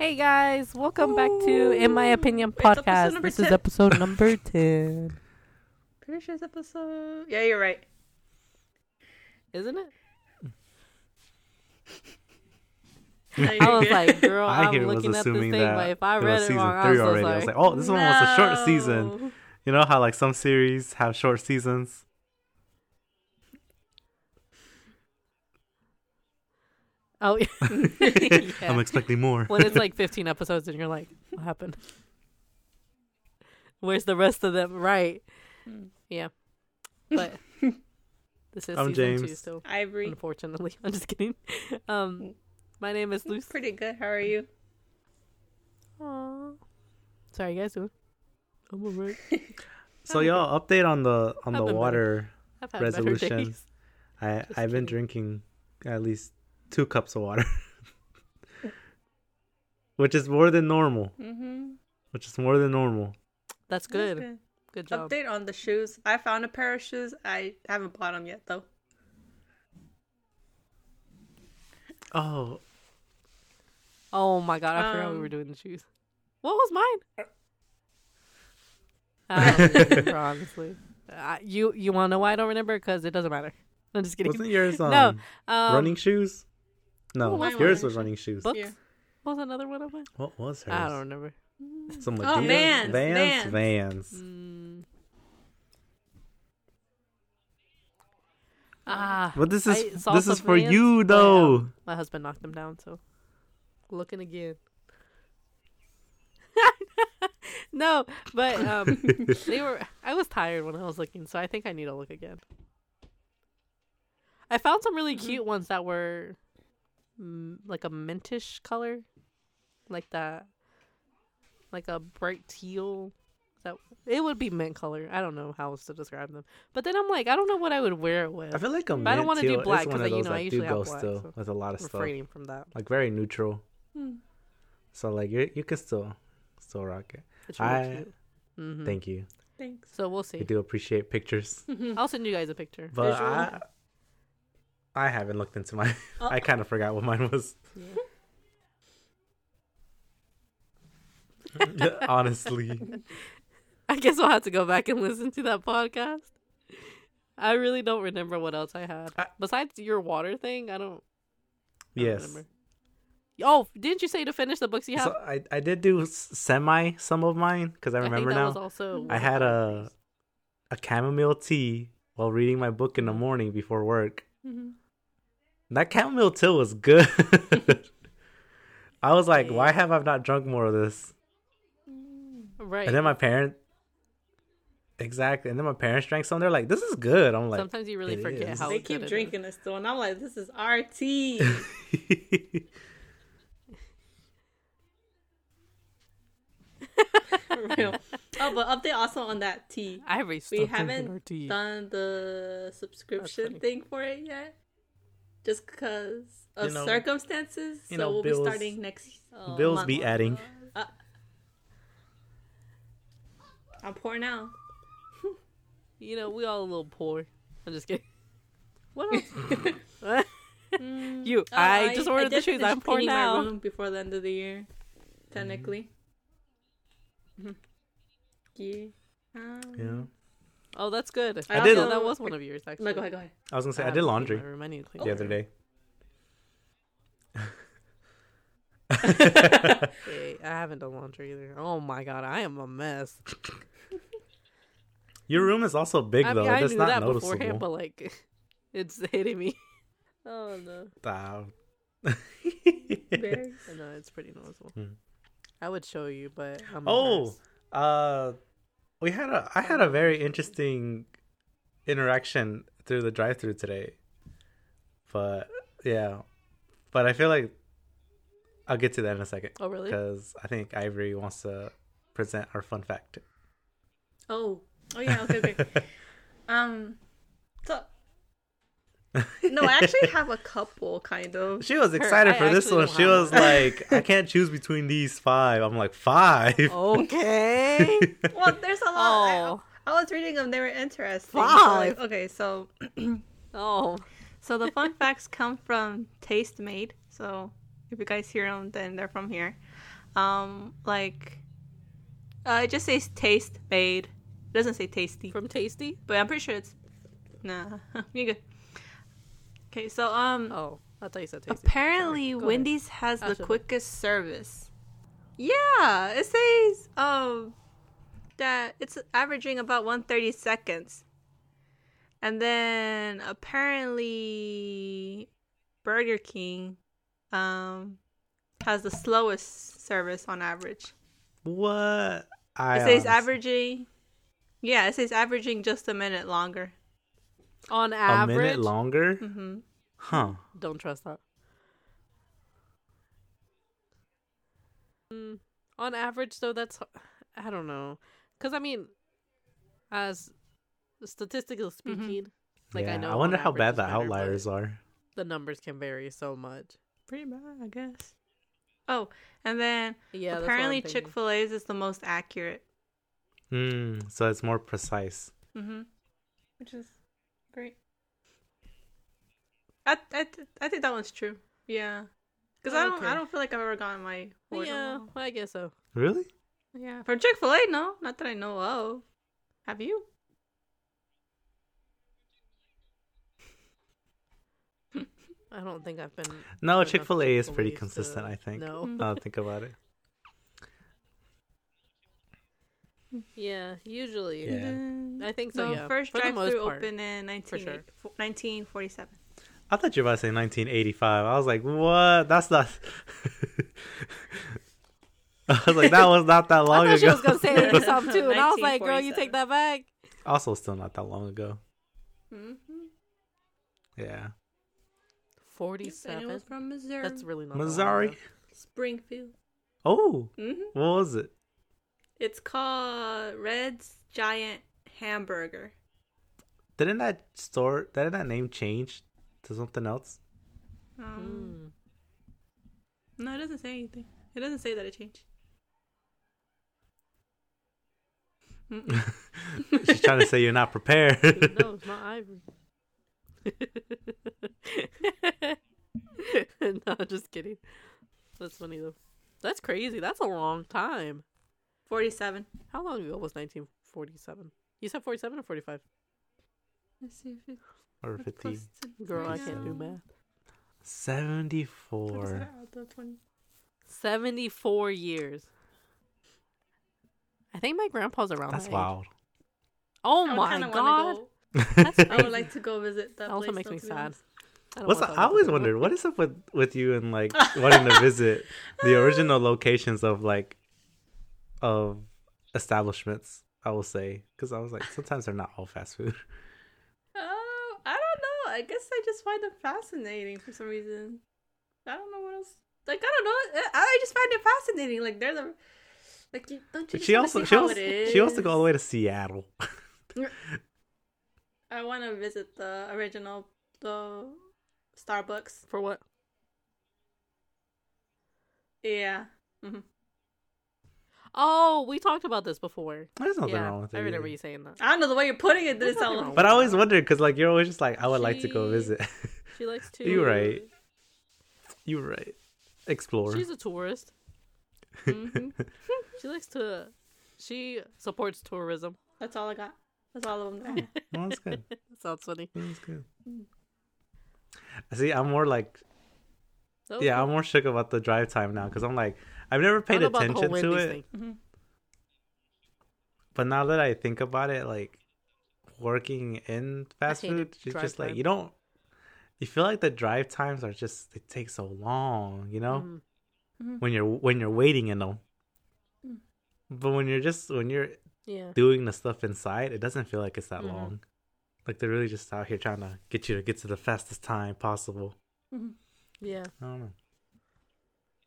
Hey guys, welcome back to In My Opinion podcast. number This is episode number 10. Pretty sure it's episode. Yeah, you're right. Isn't it? No, I was like, girl, I I'm here was looking at this assuming thing, that but if I it read it season wrong, I three was so already. I was like, oh, this one was a short season. You know how like some series have short seasons? Oh, yeah. I'm expecting more. when it's like 15 episodes and you're like, what happened? Where's the rest of them? Right. Hmm. Yeah. But this is I'm season two James. still. Ivory. Unfortunately. I'm just kidding. Um, my name is Lucy. Pretty good. How are you? Aw. Sorry, you guys doing? I'm alright. so y'all update on the on I've the been better. water. I've had better Resolution. days. I I've been drinking at least two cups of water, which is more than normal. Mm-hmm. Which is more than normal. That's good. Good job. Update on the shoes. I found a pair of shoes. I haven't bought them yet though. Oh, Oh my god, I forgot we Um, were doing the shoes. What was mine? I don't remember, honestly. Uh, you you want to know why I don't remember? Because it doesn't matter. I'm just kidding. wasn't yours um, No, um, running shoes? No, Oh, yours was running shoes. Books? Yeah. What was another one of mine? What was hers? I don't remember. Some Oh, Adidas? Vans, Vans, Vans. Vans. Mm. Ah, But this is this is for Vans, you but, um, though. my husband knocked them down, so looking again. no, but um, they were. I was tired when I was looking, so I think I need to look again. I found some really Mhm. cute ones that were mm, like a mintish color, like that, like a bright teal. That it would be mint color. I don't know how else to describe them. But then I'm like, I don't know what I would wear it with. I feel like a But I don't mint wanna do teal black is 'cause one I- of you those know, I that usually do have go black, still so with a lot of stuff, refraining from that. like very neutral. Hmm. So like you you can still still rock it. It's really I- cute. Mhm. Thank you. Thanks. So we'll We see. do appreciate pictures, I'll send you guys a picture. but Visual. I I haven't looked into my. Oh. I kind of forgot what mine was. Honestly, I guess I'll have to go back and listen to that podcast. I really don't remember what else I had I- besides your water thing. I don't. I don't yes. remember. Oh, didn't you say to finish the books you have? So I I did do semi some of mine because I remember that now. also. I had a a chamomile tea while reading my book in the morning before work. That chamomile tea was good. I was like, why have I not drunk more of this? right. And then my parent, exactly. And then my parents drank some. They're like, this is good. I'm like, Sometimes you really "It forget is." how They keep drinking it still, and I'm like, this is our tea. Real. Oh, but update also on that tea. I We stopped drinking haven't done the subscription thing for it yet, just because of You know- circumstances. you so we'll bills- be starting next. uh, Bills month. be adding. I'm poor now. You know, we all a little poor. I'm just kidding. What else? Mm. You- Oh, I just ordered the did shoes. I'm poor now. My room before the end of the year, technically. Mm-hmm. Yeah. Um, yeah. Oh, that's good. I I did- Also, that was one of yours actually. No, go ahead, go ahead. I was gonna say I, have did to clean laundry. I need to clean the other day. Hey, I haven't done laundry either. Oh my god, I am a mess. Your room is also big I though. mean, I That's knew not that noticeable. beforehand, but like, it's hitting me. Oh no, Wow. Very. I know it's pretty noticeable. Hmm. I would show you, but I'm Oh, uh, we had a I had a very interesting interaction through the drive-through today, but yeah, but I feel like I'll get to that in a second oh really? because I think Ivory wants to present our fun fact. Oh. Oh yeah. Okay. Okay. um. So. No, I actually have a couple, kind of. She was Her- excited I for this one. She was one. like, "I can't choose between these five. I'm like, five. Okay. Well, there's a lot. I- oh. I, was reading them; they were interesting. So, Five. like, okay, so Oh. so the fun facts come from Tastemade. So if you guys hear them, then they're from here. Um, like, uh, it just says taste made. It doesn't say tasty, From Tasty? but I'm pretty sure it's. Nah, you good. Okay, so um, Oh, I thought you said Tasty. apparently Sorry. Go ahead. Wendy's has I the should've- quickest service. Yeah, it says um that it's averaging about 130 seconds. And then apparently Burger King um has the slowest service on average. What? I It says honest- averaging Yeah, it says averaging just a minute longer. On average. a minute longer. Mhm. Huh? don't trust that. Mm, on average, though, that's I don't know, because I mean, as statistically speaking, like yeah. I know. I wonder how bad it's the better, outliers are. The numbers can vary so much. Pretty bad, I guess. Oh, and then Yeah, that's what I'm apparently. Chick Fil A's is the most accurate. Mm, so it's more precise. Mm-hmm. Which is great. I I, th- I think that one's true. Yeah. Because I don't Okay. I don't feel like I've ever gotten my order Yeah, wrong. I guess so. Really? Yeah. For Chick Fil A, no, not that I know of. Have you? I don't think I've been. No, Chick Fil A is pretty consistent. to I think. know. Mm-hmm. Now that think about it. Yeah, usually. Yeah. Mm-hmm. I think so. The yeah, first drive-through part. opened in 19, sure. 1947. I thought you were about to say 1985. I was like, what? That's not. I was like, that was not that I long ago. she was gonna say eighty something too, and I was like, "Girl, you take that back." also, still not that long ago. Mm-hmm. Yeah. And it Forty-seven. was from Missouri. That's really not Missouri. Springfield. Oh, Mm-hmm. what was it? It's called Red's Giant Hamburger. Didn't that store? Didn't that name change to something else? Um, Mm. No, it doesn't say anything. It doesn't say that it changed. She's trying to say you're not prepared. no, it's not Ivory. no, just kidding. That's funny though. That's crazy. That's a long time. 47. How long ago was 1947? You said 47 or 45? Let's see if it, or what's 50. Girl, I can't do math. 74. that out of 20? 74 years. I think my grandpa's around That's that age. wild. Oh my god. go- That's I would like to go visit that That also makes me sad. I, What's wanna I always wondered what is up with with you and like wanting to visit the original locations of like of establishments. I will say because I was like sometimes they're not all fast food. Oh, I don't know. I guess I just find them fascinating for some reason. I don't know what else. Like I don't know. I- just find it fascinating. Like they're the like you don't you she also she how wants it is? she wants to go all the way to Seattle. I want to visit the original the Starbucks. For what? Yeah. hmm Oh, we talked about this before. There's nothing yeah, wrong with it. I remember either. you saying that. I don't know the way you're putting it. Didn't There's sound nothing wrong But I always wondered because like you're always just like I would like to go visit. She likes to. You're right. You're right. Explore. She's a tourist. Mhm. She likes to. She supports tourism. That's all I got. That's all of them. There. well, that's good. Sounds funny. That's good. See, I'm more like yeah, cool. I'm more shook about the drive time now because I'm like I've never paid don't know about the whole attention to it, thing. hmm but now that I think about it, like working in fast food, it. it's Drive just like you don't. You feel like the drive times are just they take so long, you know, Mhm. Mhm. when you're when you're waiting in them. Mm. But when you're just when you're Yeah. doing the stuff inside, it doesn't feel like it's that Mhm. long. Like they're really just out here trying to get you to get to the fastest time possible. Yeah. I don't know.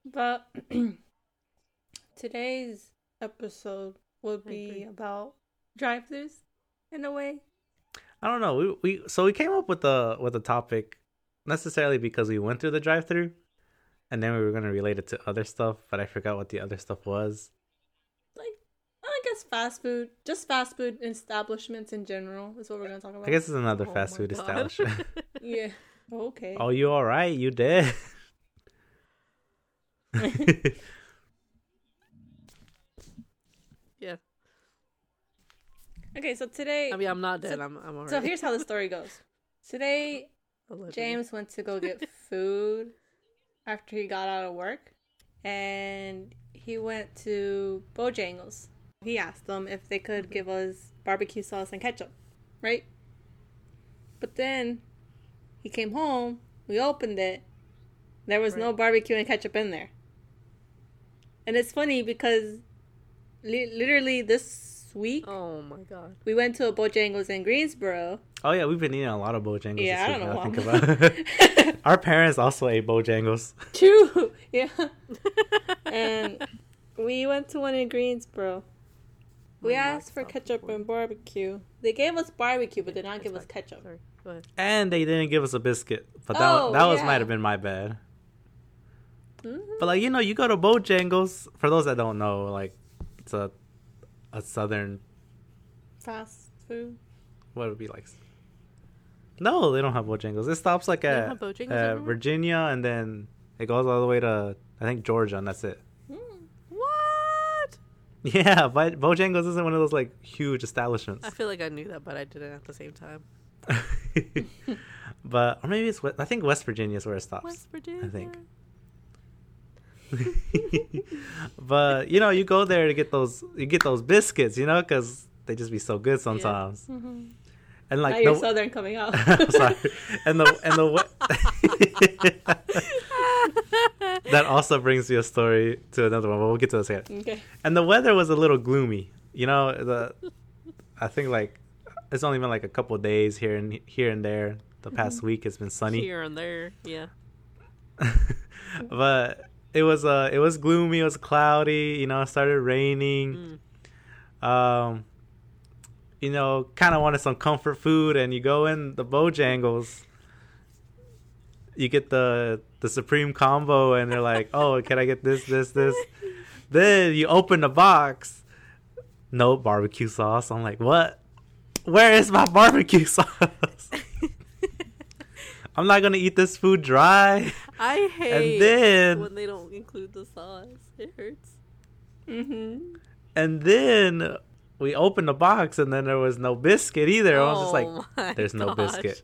But today's episode will be about drive-throughs in a way. I don't know. We we so we came up with the with the topic necessarily because we went through the drive through and then we were gonna relate it to other stuff, but I forgot what the other stuff was. Like I guess fast food, just fast food establishments in general is what we're gonna talk about. I guess it's another Oh fast food God. establishment. Yeah. Okay. oh, you all right? You dead? Yeah. Okay, so today. I mean, I'm not So- dead. I'm. I'm alright. so here's how the story goes. Today, James went to go get food after he got out of work, and he went to Bojangles. He asked them if they could give us barbecue sauce and ketchup, right? But then he came home, we opened it, there was no barbecue and ketchup in there. And it's funny because li- literally this week Oh my god. we went to a Bojangles in Greensboro. Oh yeah, we've been eating a lot of Bojangles. Yeah, I don't know now why. think about. Our parents also ate Bojangles. True. Yeah. and we went to one in Greensboro. We My asked for ketchup before. and barbecue. They gave us barbecue, but did not It's give us ketchup. Sorry. Go ahead. And they didn't give us a biscuit. But that Oh, that was yeah. might have been my bad. Mhm. But like you know, you go to Bojangles. For those that don't know, like it's a a southern Fast food. what would it be like? No, they don't have Bojangles. It stops like at uh. Virginia, and then it goes all the way to I think Georgia, and that's it. Mm. What? Yeah, but Bojangles isn't one of those like huge establishments. I feel like I knew that, but I didn't at the same time. but or maybe it's I think West Virginia is where it stops. West Virginia. I think. but you know, you go there to get those you get those biscuits, you know, because they just be so good sometimes. Mhm. And like now you're the- southern coming out. I'm sorry. And the and the that also brings me a story to another one, but we'll get to this later. okay. And the weather was a little gloomy. You know, the I think like it's only been like a couple of days here and here and there. The past week it's been sunny. Here and there. Yeah. but it was uh it was gloomy, it was cloudy, you know, it started raining. Mm. Um you know, kind of wanted some comfort food and you go in the Bojangles. You get the the supreme combo and they're like, "Oh, can I get this this this?" Then you open the box. No barbecue sauce. I'm like, "What? Where is my barbecue sauce?" I'm not to eat this food dry. I hate then- when they don't include the sauce. It hurts. Mm-hmm. And then we opened the box, and then there was no biscuit either. I was just like, Oh "There's no gosh. biscuit."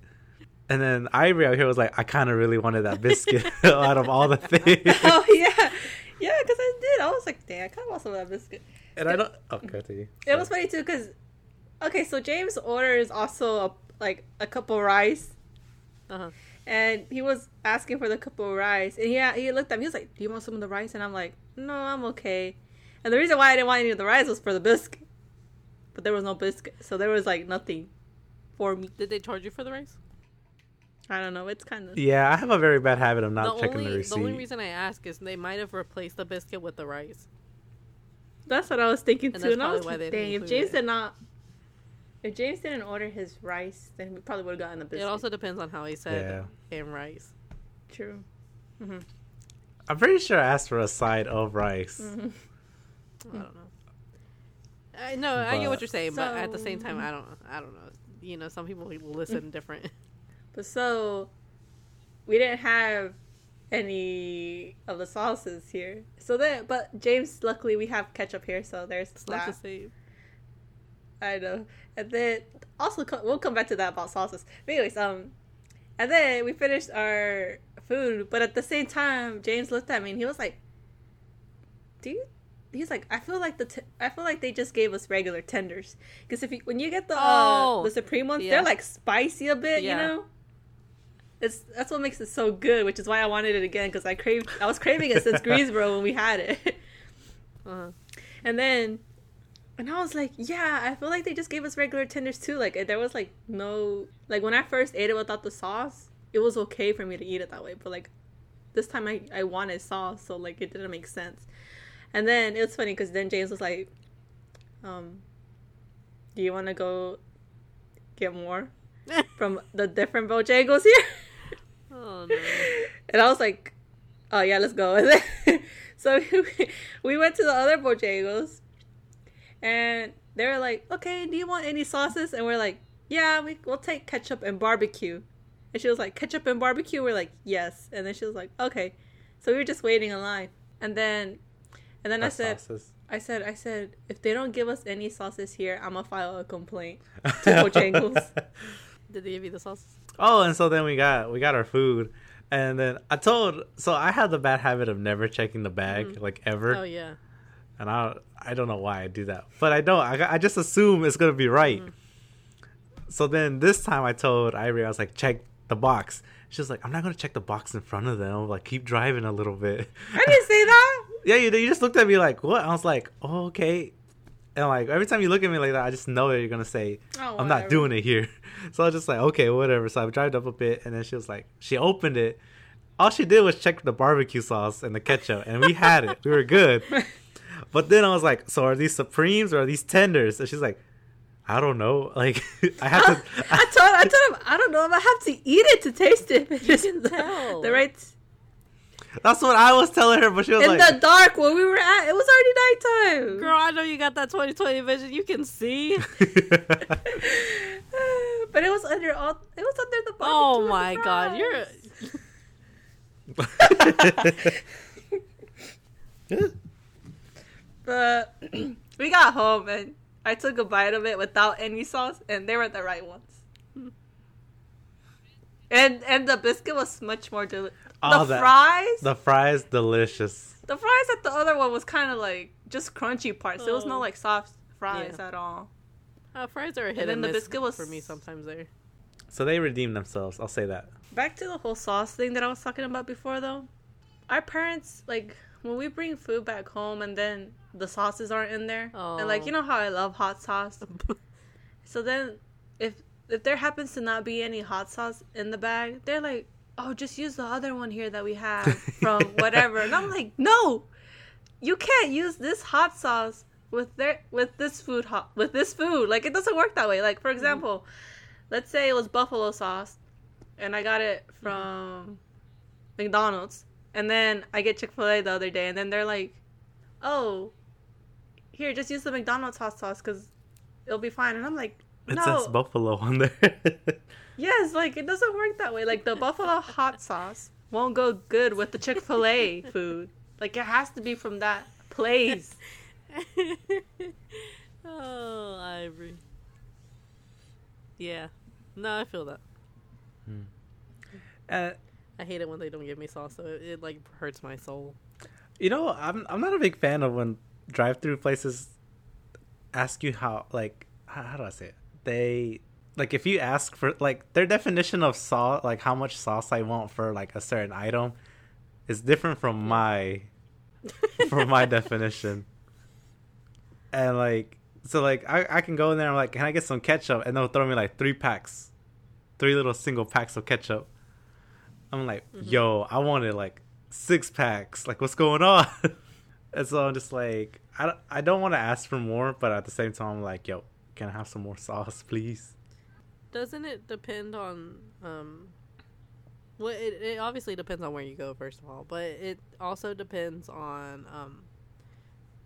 And then Ivory out here was like, "I kind of really wanted that biscuit out of all the things." oh yeah, yeah. Because I did. I was like, dang, I kind of want some of that biscuit. and I don't. Okay, to you. It was funny too because, okay, so James orders also a, like a cup of rice, Uh-huh. And he was asking for the cup of rice, and he he looked at me. He was like, "Do you want some of the rice?" And I'm like, "No, I'm okay." And the reason why I didn't want any of the rice was for the biscuit, but there was no biscuit, so there was like nothing for me. Did they charge you for the rice? I don't know. It's kind of Yeah, I have a very bad habit of not the checking only the receipt. the only reason I ask is they might have replaced the biscuit with the rice. that's what I was thinking And too. that's And I was probably why like, they didn't dang, if include James it. did not, if James didn't order his rice, then we probably would have gotten the business. It also depends on how he said Yeah. and rice. true. hmm I'm pretty sure I asked for a side of rice. hmm I don't know. I know I get what you're saying, but at the same time, I don't. I don't know. You know, some people will listen different. But so we didn't have any of the sauces here. So then, but James, luckily we have ketchup here, so there's It's not the that. same. I know. And then also co- we'll come back to that about sauces. But anyways, um, and then we finished our food, but at the same time, James looked at me and he was like, "Do you?" He's like, "I feel like the t- I feel like they just gave us regular tenders because if you when you get the uh, Oh, the supreme ones, yeah. they're like spicy a bit, Yeah. you know." It's that's what makes it so good, which is why I wanted it again because I craved I was craving it since Greensboro when we had it. Uh-huh. And then, and I was like, yeah, I feel like they just gave us regular tenders too. Like there was like no, like when I first ate it without the sauce, it was okay for me to eat it that way. But like this time I, I wanted sauce, so like it didn't make sense. And then it was funny because then James was like, um, do you want to go get more from the different Bojangles here? oh no. And I was like, oh yeah, let's go. And then, so we, we went to the other Bojangles and they were like, okay, do you want any sauces? And we're like, yeah, we, we'll take ketchup and barbecue. And she was like, ketchup and barbecue? We're like, yes. And then she was like, okay. So we were just waiting in line. And then, and then I said, sauces. I said, I said, if they don't give us any sauces here, I'm gonna file a complaint to Bojangles. Did they give you the sauces? Oh, and so then we got we got our food, and then I told so I had the bad habit of never checking the bag mm-hmm. like ever, Oh yeah. And I I don't know why I do that, but I don't. I I just assume it's gonna be right. Mm-hmm. So then this time I told Ivory I was like check the box. She's like I'm not gonna check the box in front of them. Like keep driving a little bit. I didn't say that. yeah, you you just looked at me like what? I was like oh, okay. And like every time you look at me like that, I just know that you're gonna say Oh, I'm not doing it here. So I was just like, okay, whatever. So I drove up a bit, and then she was like, she opened it. All she did was check the barbecue sauce and the ketchup, and we had it. We were good. But then I was like, so are these Supremes or are these tenders? And she's like, I don't know. Like I have to. I told I told him I don't know if I have to eat it to taste it. But it's can the, tell. the right that's what I was telling her, but she was in like, the dark where we were at. It was already nighttime. Girl, I know you got that 2020 vision. You can see. but it was under all. It was under the. barbecue Oh my the god, you're. fries. But we got home and I took a bite of it without any sauce, and they were the right ones. And and the biscuit was much more delicious. Oh, the that- fries, the fries delicious. the fries at the other one was kind of like just crunchy parts. There was no Oh. like soft fries Yeah. at all. Uh, fries are a hit then and, the miss biscuit was- for me sometimes. There. So they redeemed themselves. I'll say that. Back to the whole sauce thing that I was talking about before, though. Our parents like when we bring food back home and then the sauces aren't in there, oh. and like Oh. you know how I love hot sauce. So then, if if there happens to not be any hot sauce in the bag, they're like, "Oh, just use the other one here that we have from whatever." And I'm like, "No, you can't use this hot sauce with their with this food hot with this food. Like it doesn't work that way. Like for mm-hmm. example, let's say it was buffalo sauce, and I got it from mm-hmm. McDonald's, and then I get Chick Fil A the other day, and then they're like, "Oh, here, just use the McDonald's hot sauce because it'll be fine." And I'm like, It says buffalo on there. yes, like it doesn't work that way. Like the buffalo hot sauce won't go good with the Chick Fil A food. Like it has to be from that place." oh, Ivory. Yeah. No, I feel that. uh, I hate it when they don't give me sauce. So it, it like hurts my soul. You know, I'm I'm not a big fan of when drive-through places ask you how like how, how do I say it? They like if you ask for like their definition of sauce, like how much sauce I want for like a certain item, is different from my from my definition. And like so like I I can go in there and I'm like, can I get some ketchup? And they'll throw me like three packs, three little single packs of ketchup. I'm like, yo, I wanted like six packs. Like, what's going on? and so I'm just like, I don't, I don't want to ask for more, but at the same time, I'm like, yo, can I have some more sauce, please? Doesn't it depend on um well it, it obviously depends on where you go first of all, but it also depends on um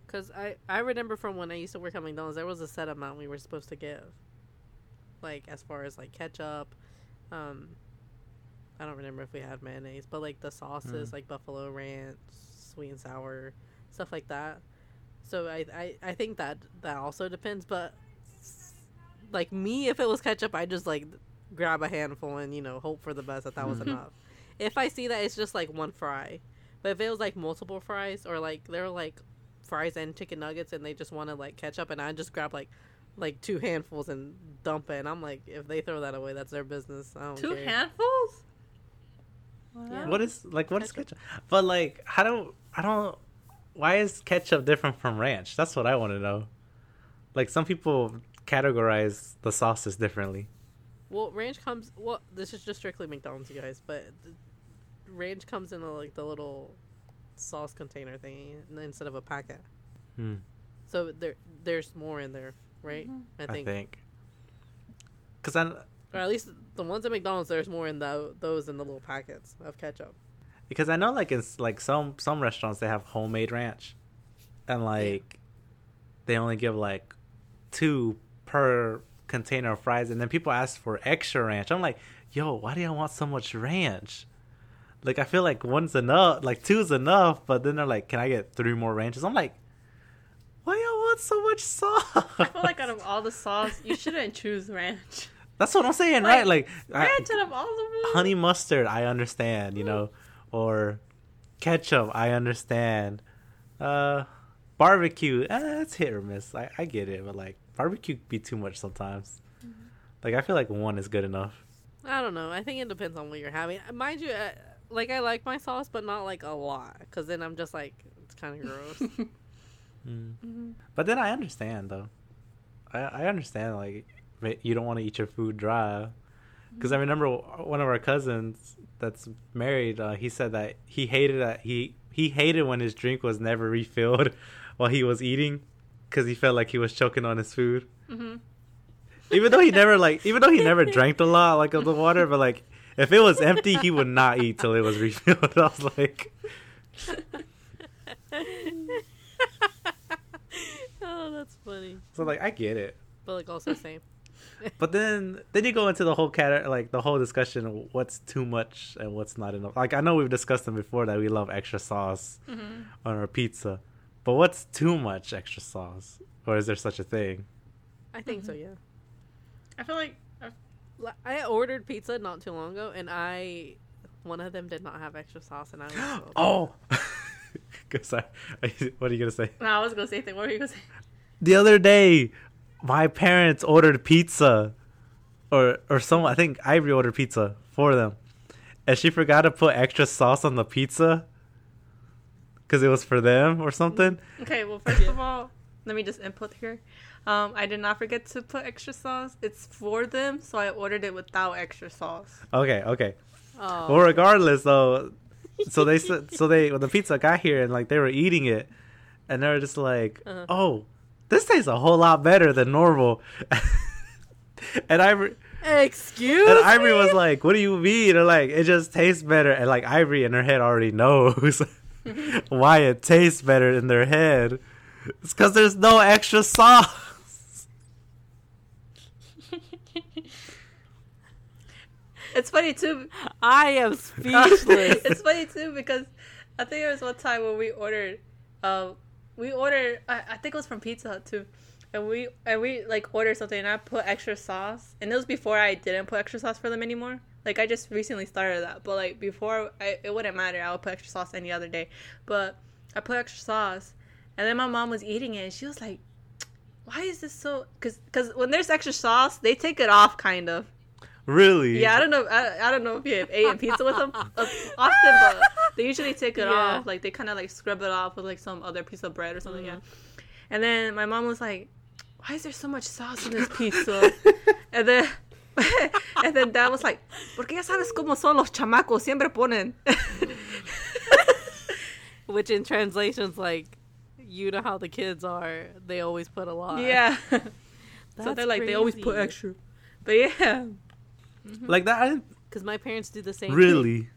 cuz I I remember from when I used to work at McDonald's there was a set amount we were supposed to give. Like as far as like ketchup um I don't remember if we had mayonnaise, but like the sauces like buffalo ranch, sweet and sour, stuff like that. So I, I I think that that also depends, but like me, if it was ketchup, I just like grab a handful and you know hope for the best that that was Mhm. enough. If I see that it's just like one fry, but if it was like multiple fries or like they're like fries and chicken nuggets and they just want to like ketchup and I just grab like like two handfuls and dump it, and I'm like, if they throw that away, that's their business. I don't Two care. handfuls. What is like what is Ketchup. ketchup? But like, I don't, I don't. Why is ketchup different from ranch? That's what I want to know. Like some people categorize the sauces differently. Well, ranch comes. Well, this is just strictly McDonald's, you guys. But ranch comes in a, like the little sauce container thing instead of a packet. Hmm. So there, there's more in there, right? I I think, think. Cause I, or at least the ones at McDonald's, there's more in tho- those in the little packets of ketchup. because I know like in like some some restaurants they have homemade ranch, and like they only give like two per container of fries, and then people ask for extra ranch. I'm like, yo, why do y'all want so much ranch? Like I feel like one's enough, like two's enough, but then they're like, can I get three more ranches? I'm like, why y'all want so much sauce? I feel like out of all the sauce, you shouldn't choose ranch. That's what I'm saying, Like, right? Like I- Ranch out of all of them. honey mustard, I understand, you know, or ketchup, I understand. Uh, barbecue, eh, it's hit or miss. I, I get it, but like barbecue be too much sometimes. Like I feel like one is good enough. I don't know. I think it depends on what you're having. Mind you, uh, like I like my sauce, but not like a lot, because then I'm just like it's kind of gross. Mm. mm-hmm. But then I understand though. I I understand like you don't want to eat your food dry. Because I remember one of our cousins that's married. Uh, he said that he hated that he he hated when his drink was never refilled while he was eating, because he felt like he was choking on his food. hmm Even though he never like, even though he never drank a lot like of the water, but like if it was empty, he would not eat till it was refilled. I was like, oh, that's funny. so like I get it. But like also same. But then then you go into the whole cat like the whole discussion of what's too much and what's not enough. Like I know we've discussed them before that we love extra sauce hmm on our pizza. But what's too much extra sauce? Or is there such a thing? I think so. Yeah. I feel like Li- I ordered pizza not too long ago, and I one of them did not have extra sauce, and I was so oh. Cause I, what are you gonna say? no, I was gonna say thing. What were you gonna say? The other day, my parents ordered pizza, or or someone I think Ivory ordered pizza for them, and she forgot to put extra sauce on the pizza. Cause it was for them or something. Okay, well, first of all, let me just input here. Um, I did not forget to put extra sauce. It's for them, so I ordered it without extra sauce. Okay, okay. Oh, Well, regardless though, so they said so they when the pizza got here and like they were eating it, and they were just like, Uh-huh. "Oh, this tastes a whole lot better than normal." and Ivory excuse and Ivory me? was like, "What do you mean?" Or like, "It just tastes better." And like Ivory in her head already knows why it tastes better in their head. It's because there's no extra sauce. It's funny too. I am speechless. it's funny too because I think there was one time when we ordered, uh, we ordered. I, I think it was from Pizza Hut too, and we and we like ordered something and I put extra sauce, and it was before I didn't put extra sauce for them anymore. Like I just recently started that, but like before, I, it wouldn't matter. I would put extra sauce any other day, but I put extra sauce, and then my mom was eating it, and she was like, "Why is this so?" Because because when there's extra sauce, they take it off, kind of. Really? Yeah, I don't know. I, I don't know if you have ate pizza with them uh, often, but they usually take it Yeah. off. Like they kind of like scrub it off with like some other piece of bread or something. Yeah. And then my mom was like, "Why is there so much sauce in this pizza?" and then. and then dad was like, porque ya sabes cómo son los chamacos, siempre ponen. Which in translations like, you know how the kids are. They always put a lot. yeah. so they're like, they always put extra. But yeah. Like that? Because my parents do the same. thing. really?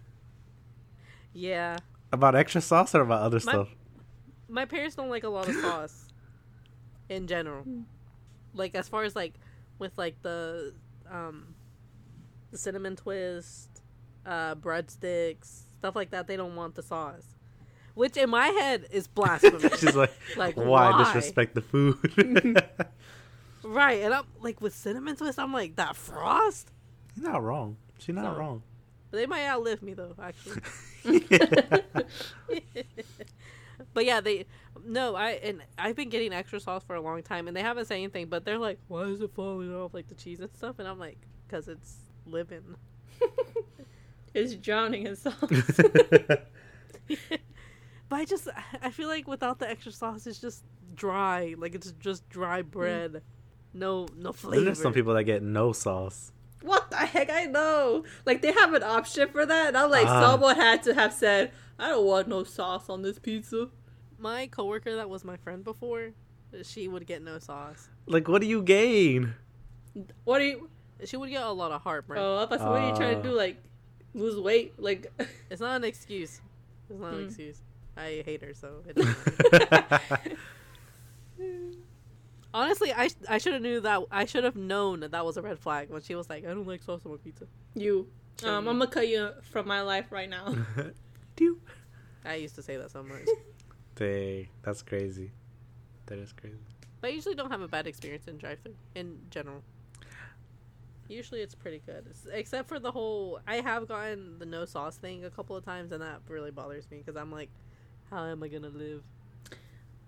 Yeah. About extra sauce or about other My- stuff? My parents don't like a lot of sauce. in general. Like as far as like with like the um the cinnamon twist, uh breadsticks, stuff like that, they don't want the sauce. Which in my head is blasphemy. She's like, Like, why, why? disrespect the food? right. And I'm like with cinnamon twist, I'm like, that frost? You're not wrong. She's not So- wrong. They might outlive me though, actually. But yeah, they no, I and I've been getting extra sauce for a long time, and they haven't said anything. But they're like, "Why is it falling off like the cheese and stuff?" And I'm like, "Cause it's living." It's drowning in sauce. But I just I feel like without the extra sauce, it's just dry. Like it's just dry mm. bread, no no flavor. There's some people that get no sauce. What the heck? I know. Like they have an option for that, and I'm like, Ah. someone had to have said, "I don't want no sauce on this pizza." My coworker that was my friend before, she would get no sauce. Like, what do you gain? What do you? She would get a lot of heartburn. Oh, I thought, what are you trying to Ah. do? Like lose weight? Like It's not an excuse. It's not an Hmm. excuse. I hate her so. It doesn't matter. Honestly, I I should have knew that. I should have known that that was a red flag when she was like, "I don't like sauce on my pizza." you. So Um, you- I'm gonna cut you from my life right now. Do I used to say that so much. Dang, that's crazy. That is crazy. But I usually don't have a bad experience in drive-thru in general. Usually it's pretty good, except for the whole. I have gotten the no sauce thing a couple of times, and that really bothers me because I'm like, how am I gonna live?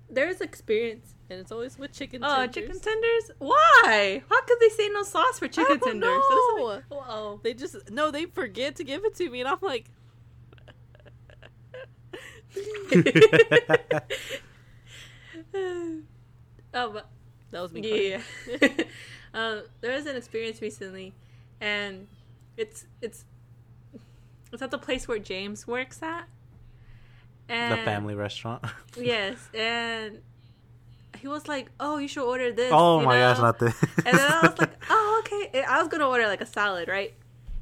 There's experience. And it's always with chicken. Tenders. Oh, tenders. chicken tenders? Why? How could they say no sauce for chicken tenders? know. Make- Oh. They just no, they forget to give it to me, and I'm like, oh, but that was me. yeah. um, there was an experience recently, and it's it's it's at the place where James works at. And the family restaurant. Yes, and he was like, "Oh, you should order this." oh you my gosh, not this. And then I was like, "Oh, okay." And I was gonna order like a salad, right?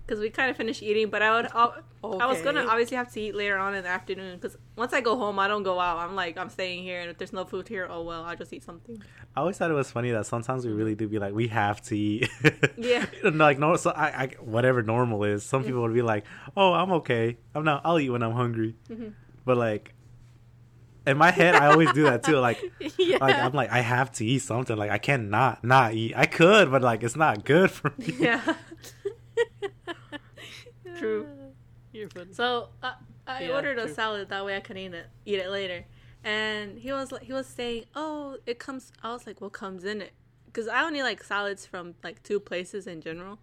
Because we kind of finished eating, but I would. I'll, I was gonna obviously have to eat later on in the afternoon because once I go home, I don't go out. I'm like, I'm staying here, and if there's no food here, oh well, I'll just eat something. I always thought it was funny that sometimes we really do be like, we have to eat. Yeah. like no, so I, I whatever normal is. Some people would be like, oh, I'm okay. I'm not. I'll eat when I'm hungry. Mhm. But like, in my head, I always do that too. Like, yeah. like I'm like, I have to eat something. Like I cannot not eat. I could, but like it's not good for me. Yeah. True. You're funny. So uh, I Yeah, ordered a salad that way I could eat it, eat it later. And he was he was saying, "Oh, it comes." I was like, "What comes in it?" Because I only like salads from like two places in general,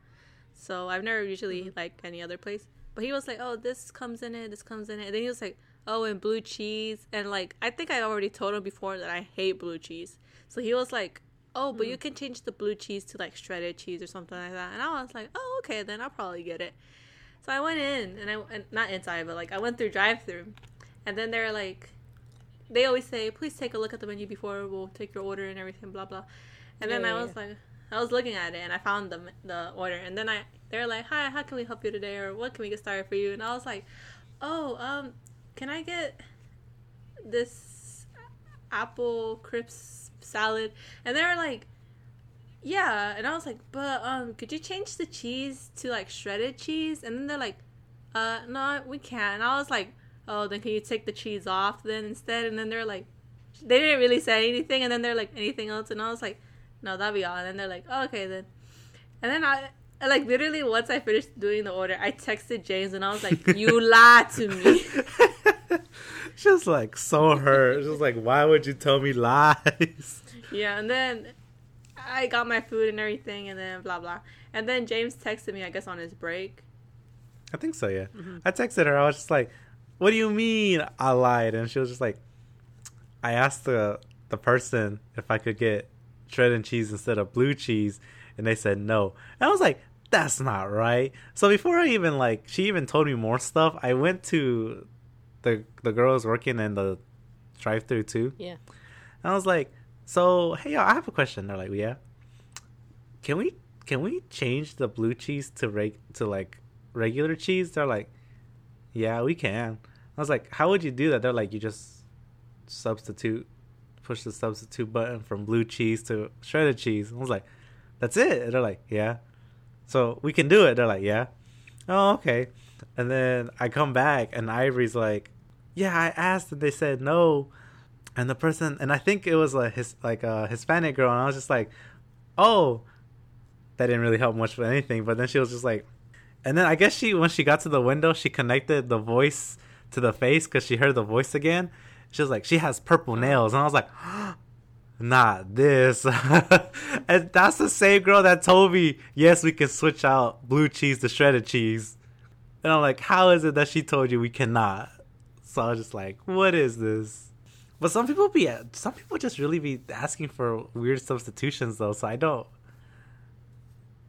so I've never usually Mm-hmm. like any other place. But he was like, "Oh, this comes in it. This comes in it." And then he was like, "Oh, and blue cheese." And like, I think I already told him before that I hate blue cheese. So he was like, "Oh, but you mm. can change the blue cheese to like shredded cheese or something like that." And I was like, "Oh, okay, then I'll probably get it." So I went in and I and not inside, but like I went through drive through, and then they're like, they always say, please take a look at the menu before we'll take your order and everything, blah blah. And then Yeah, I yeah, was like, I was looking at it and I found the the order, and then I they're like, hi, how can we help you today, or what can we get started for you? And I was like, oh, um, can I get this apple crisp salad? And they were like. Yeah, and I was like, but um, could you change the cheese to like shredded cheese? And then they're like, uh, no, we can't. And I was like, oh, then can you take the cheese off then instead? And then they're like, they didn't really say anything. And then they're like, anything else? And I was like, no, that'll be all. And then they're like, oh, okay then. And then I, like literally once I finished doing the order, I texted James and I was like, you lied to me. Just like so hurt. Just like, why would you tell me lies? Yeah, and then I got my food and everything, and then blah blah. And then James texted me, I guess, on his break. I think so, yeah. Mm-hmm. I texted her. I was just like, "What do you mean I lied?" And she was just like, "I asked the the person if I could get shredded and cheese instead of blue cheese, and they said no." And I was like, "That's not right." So before I even like, she even told me more stuff. I went to the the girls working in the drive-through too. Yeah. And I was like, "So hey, y'all, I have a question." They're like, "Yeah, can we can we change the blue cheese to reg to like regular cheese?" They're like, "Yeah, we can." I was like, "How would you do that?" They're like, "You just substitute, push the substitute button from blue cheese to shredded cheese." I was like, "That's it." And they're like, "Yeah." So we can do it. They're like, "Yeah." Oh, okay. And then I come back and Ivory's like, "Yeah, I asked and they said no." and the person and I think it was a his like a Hispanic girl, and I was just like, oh, that didn't really help much with anything. But then she was just like, and then I guess she when she got to the window, she connected the voice to the face because she heard the voice again. She was like, she has purple nails, and I was like. Not this. and that's the same girl that told me, yes, we can switch out blue cheese to shredded cheese. And I'm like, how is it that she told you we cannot? So I was just like, what is this? But some people be some people just really be asking for weird substitutions though, so I don't.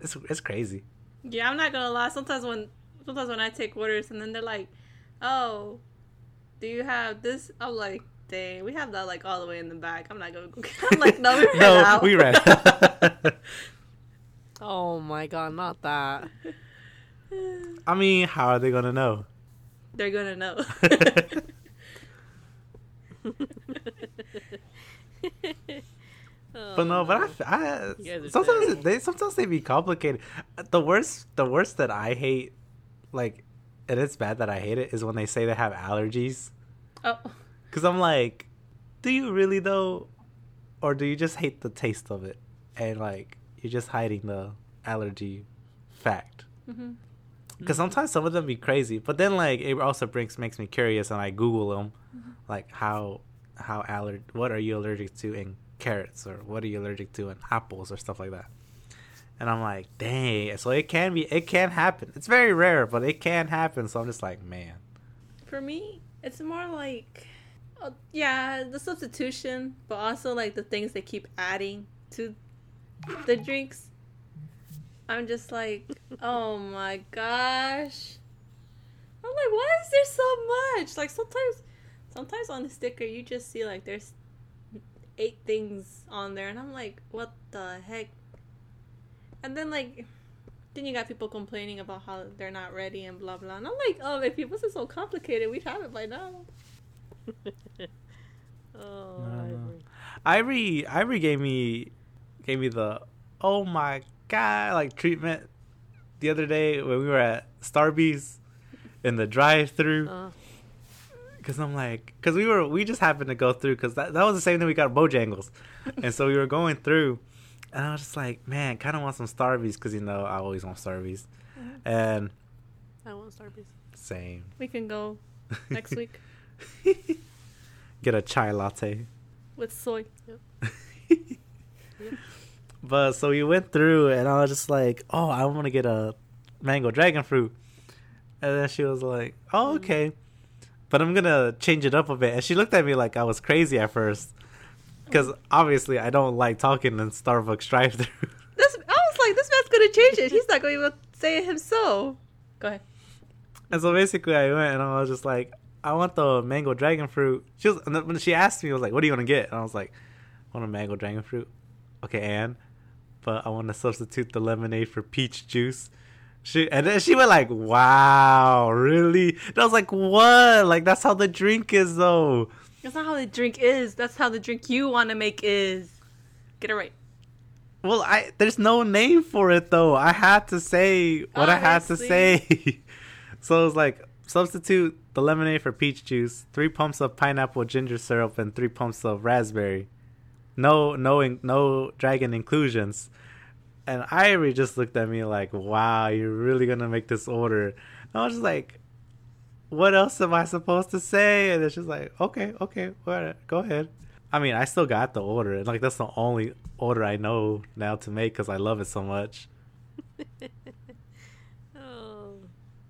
It's it's crazy. Yeah, I'm not gonna lie. Sometimes when sometimes when I take orders and then they're like, "Oh, do you have this?" I'm like, "Dang, we have that like all the way in the back." I'm not gonna. Go I'm like, "No, we ran no, out." we ran. Oh my god, not that. I mean, how are they gonna know? They're gonna know. But no, but I, oh. I guys are sometimes they sometimes they be complicated. The worst, the worst that I hate, like, and it's bad that I hate it, is when they say they have allergies. oh, Cause I'm like, do you really though? or do you just hate the taste of it and like you're just hiding the allergy fact? hmm Because sometimes some of them be crazy, but then like it also brings makes me curious, and I Google them, like how how aller what are you allergic to in carrots or what are you allergic to in apples or stuff like that. And I'm like, dang. So it can be, it can happen. It's very rare, but it can happen. So I'm just like, man. For me, it's more like, uh, yeah, the substitution, but also like the things they keep adding to the drinks. I'm just like, oh my gosh. I'm like, why is there so much? Like sometimes, sometimes on the sticker you just see like there's eight things on there, and I'm like, what the heck? And then like, then you got people complaining about how they're not ready and blah blah. And I'm like, oh, if it wasn't so complicated, we'd have it by now. oh, I don't. Ivory. Ivory, Ivory gave me, gave me the, oh my god, like treatment the other day when we were at Starbucks in the drive-through. Uh, Cause I'm like, cause we were, we just happened to go through, cause that, that was the same thing we got at Bojangles, and so we were going through, and I was just like, man, kind of want some Starbies, cause you know I always want Starbies, mm-hmm. and I want Starbucks. same. We can go next week Get a chai latte. with soy. But so we went through, and I was just like, oh, I want to get a mango dragon fruit, and then she was like, oh, mm-hmm. okay, but I'm gonna change it up a bit, and she looked at me like I was crazy at first. Because obviously I don't like talking in Starbucks drive-through. This I was like, this man's gonna change it. He's not going to even say it himself. Go ahead. And so basically, I went and I was just like, I want the mango dragon fruit. She was, when she asked me, I was like, what are you gonna get? And I was like, I want a mango dragon fruit. Okay, and but I want to substitute the lemonade for peach juice. She and then she went like, wow, really? And I was like, what? Like that's how the drink is though. That's not how the drink is. That's how the drink you want to make is. Get it right. Well, I there's no name for it though. I had to say what I had to say. so it was like substitute the lemonade for peach juice, three pumps of pineapple ginger syrup, and three pumps of raspberry. No, no, no dragon inclusions. And Ivory just looked at me like, "Wow, you're really gonna make this order?" And I was just like, "What else am I supposed to say?" And then she's like, "Okay, okay, whatever, go ahead." I mean, I still got the order. and, Like that's the only order I know now to make because I love it so much. oh,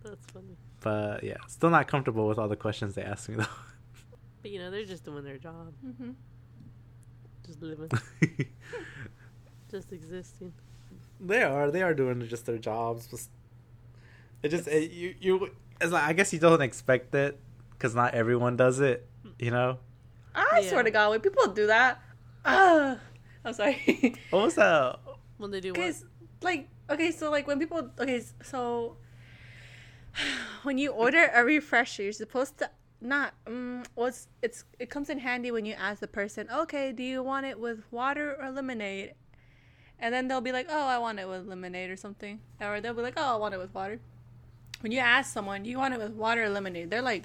that's funny. But yeah, still not comfortable with all the questions they ask me though. But you know, they're just doing their job, Mm-hmm. just living, just existing. they are. They are doing just their jobs. Just, it just it, you you. It's like I guess you don't expect it because not everyone does it. You know. I Yeah. swear to God, when people do that, uh, I'm sorry. What was that? When they do what? Because, like, okay, so like when people, okay, so when you order a refresher, you're supposed to not. Um, what's it's it comes in handy when you ask the person, okay, do you want it with water or lemonade? And then they'll be like, oh, I want it with lemonade or something, or they'll be like, oh, I want it with water. When you ask someone, you want it with water or lemonade? They're like,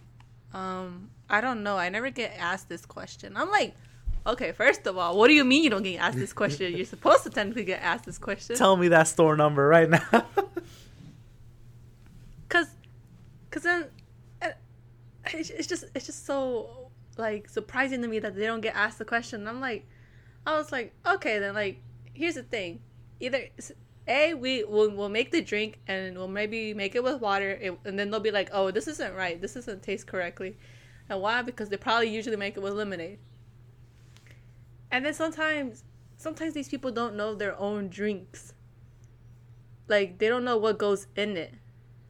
um, I don't know. I never get asked this question. I'm like, okay, first of all, what do you mean you don't get asked this question? You're supposed to technically get asked this question. Tell me that store number right now. Cause, cause then, it's, it's just it's just so like surprising to me that they don't get asked the question. I'm like, I was like, okay, then like, here's the thing, either s- a we will we'll make the drink and we'll maybe make it with water, it, and then they'll be like, oh, this isn't right, this doesn't taste correctly, and why? Because they probably usually make it with lemonade. And then sometimes, sometimes these people don't know their own drinks. Like they don't know what goes in it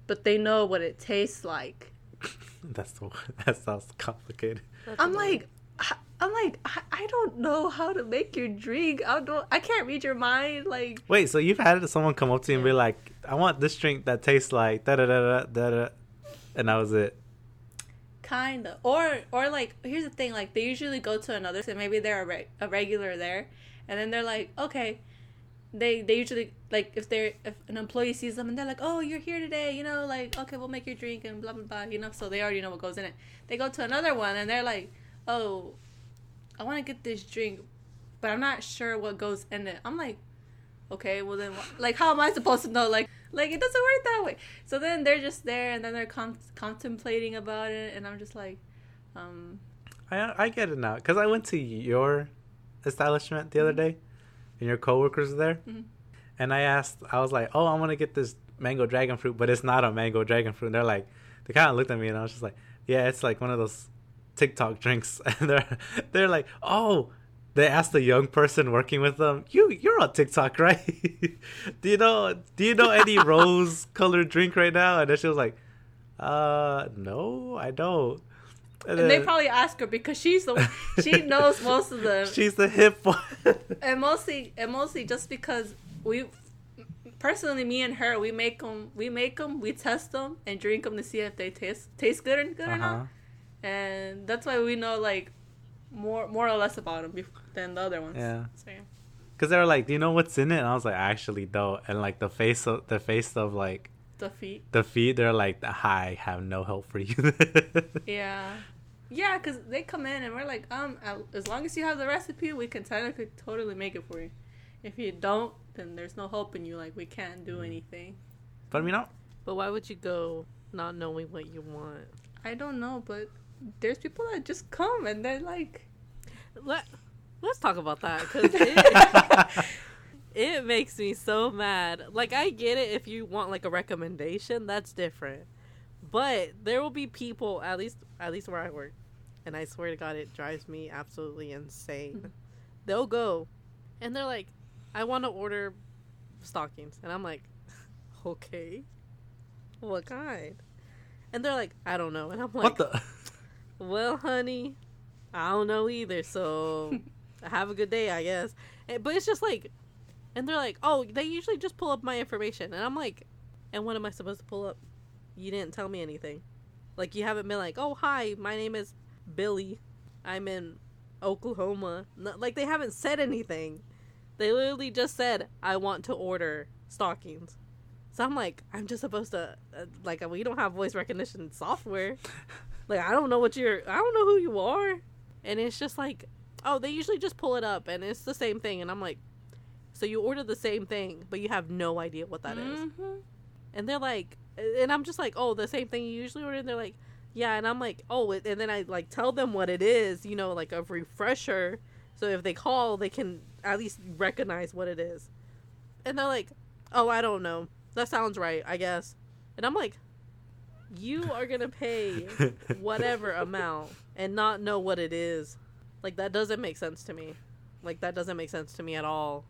but they know what it tastes like. That's the that sounds complicated. That's I'm annoying. like, I- I'm like, I, I don't know how to make your drink. I don't, I can't read your mind. Like, Wait, so you've had someone come up to you and be like, "I want this drink that tastes like da da da da da," da," and that was it. kinda, or, or like, here's the thing. Like, they usually go to another, so maybe they're a, reg- a regular there, and then they're like, okay. They they usually like if they're if an employee sees them and they're like, oh, you're here today, you know, like okay, we'll make your drink and blah blah blah, you know. So they already know what goes in it. They go to another one and they're like, oh, I want to get this drink, but I'm not sure what goes in it. I'm like, okay, well then, like, how am I supposed to know? Like, like it doesn't work that way. So then they're just there, and then they're con- contemplating about it, and I'm just like, um, I I get it now because I went to your establishment the other day, and your coworkers were there, Mhm. and I asked, I was like, "Oh, I want to get this mango dragon fruit, but it's not a mango dragon fruit." And they're like, they kind of looked at me, and I was just like, "Yeah, it's like one of those TikTok drinks," and they're they're like, "Oh." They asked the young person working with them, "You you're on TikTok, right? do you know do you know any rose colored drink right now?" And then she was like, "Uh, no, I don't." and they then- probably ask her because she's the one, she knows most of them, She's the hip one. and mostly and mostly just because we personally me and her we make them we make them we test them and drink them to see if they taste taste good and good or uh-huh. not and that's why we know like more more or less about them than the other ones Yeah. so, yeah. Cause they were like, "Do you know what's in it?" And I was like, "I actually don't." And like the face of the face of like the feet the feet, they're like, "I have no help for you." yeah yeah because they come in and we're like um as long as you have the recipe we can technically totally make it for you if you don't then there's no hope in you like we can't do anything but I mean, I- But why would you go not knowing what you want? I don't know, but there's people that just come and they're like, Let Let's talk about that because it, it makes me so mad. Like I get it if you want like a recommendation, that's different. But there will be people at least at least where I work, and I swear to God, it drives me absolutely insane. They'll go, and they're like, "I want to order stockings," and I'm like, "Okay, what kind?" And they're like, "I don't know," and I'm like, what the? Well, honey, I don't know either. So have a good day, I guess. And- But it's just like, and they're like, oh, they usually just pull up my information, and I'm like, and what am I supposed to pull up? You didn't tell me anything. Like you haven't been like, oh, hi, my name is Billy. I'm in Oklahoma. No, like they haven't said anything. They literally just said, I want to order stockings. So I'm like, I'm just supposed to, uh, like, we don't have voice recognition software. Like, I don't know what you're, I don't know who you are. And it's just like, oh, they usually just pull it up and it's the same thing. And I'm like, so you order the same thing, but you have no idea what that is. Mhm. And they're like, and I'm just like, oh, the same thing you usually order. And they're like, yeah. And I'm like, oh, and then I like tell them what it is, you know, like a refresher. So if they call, they can at least recognize what it is. And they're like, oh, I don't know. That sounds right, I guess. And I'm like, you are going to pay whatever amount and not know what it is. Like, that doesn't make sense to me. Like, that doesn't make sense to me at all.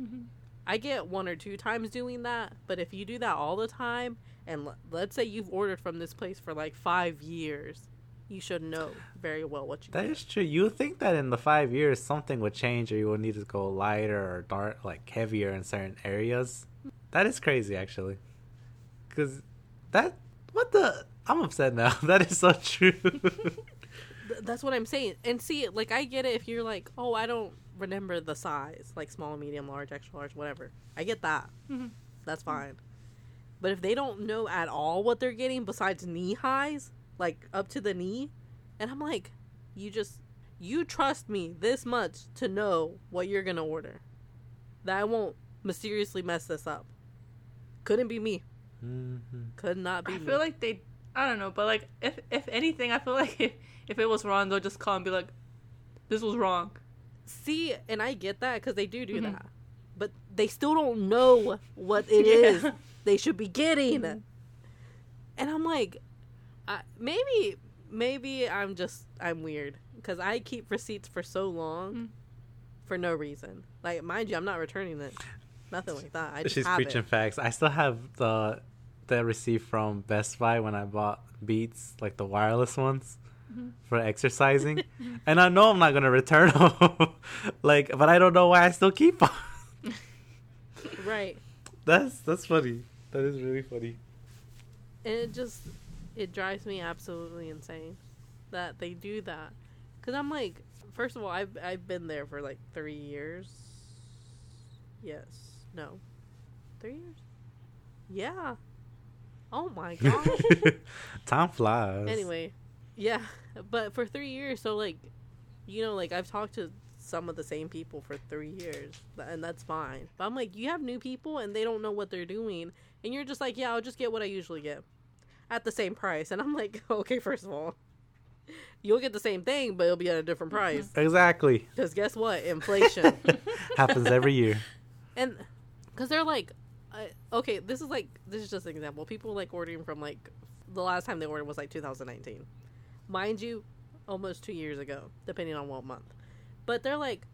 Mhm. I get one or two times doing that, but if you do that all the time, and l- let's say you've ordered from this place for like five years, you should know very well what you That get. is true. You would think that in the five years something would change, or you would need to go lighter or dark, like heavier in certain areas. That is crazy, actually. Because that what the I'm upset now. that is so true. Th- that's what I'm saying. And see, like I get it if you're like, oh, I don't remember the size, like small, medium, large, extra large, whatever. I get that. Mhm. That's fine. But if they don't know at all what they're getting besides knee highs, like up to the knee, and I'm like, you just you trust me this much to know what you're gonna order. That I won't mysteriously mess this up. Couldn't be me. Mhm. Could not be I me. feel like they, I don't know, but like if if anything, I feel like if, if it was wrong, they'll just call and be like, "This was wrong." See, and I get that because they do do Mhm. that, but they still don't know what it Yeah. is they should be getting. Mhm. And I'm like, I, maybe, maybe I'm just I'm weird because I keep receipts for so long Mm. for no reason. Like, mind you, I'm not returning it, nothing like that. I just She's have preaching it. facts. I still have the the received from Best Buy when I bought Beats, like the wireless ones Mhm. for exercising, and I know I'm not gonna return them. like, but I don't know why I still keep them. right? that's that's funny. That is really funny. and it just it drives me absolutely insane that they do that because i'm like first of all I've, I've been there for like three years yes no three years yeah oh my gosh Time flies. anyway yeah but for three years so like you know like i've talked to some of the same people for three years, and that's fine. But I'm like, you have new people and they don't know what they're doing, and you're just like, yeah, I'll just get what I usually get at the same price. And I'm like, okay, first of all, you'll get the same thing, but it'll be at a different mm-hmm. price. Exactly. Because guess what? Inflation. Happens every year. and because they're like, uh, okay, this is like, this is just an example. People like ordering from like, the last time they ordered was like 2019. Mind you, almost two years ago, depending on what month. But they're like,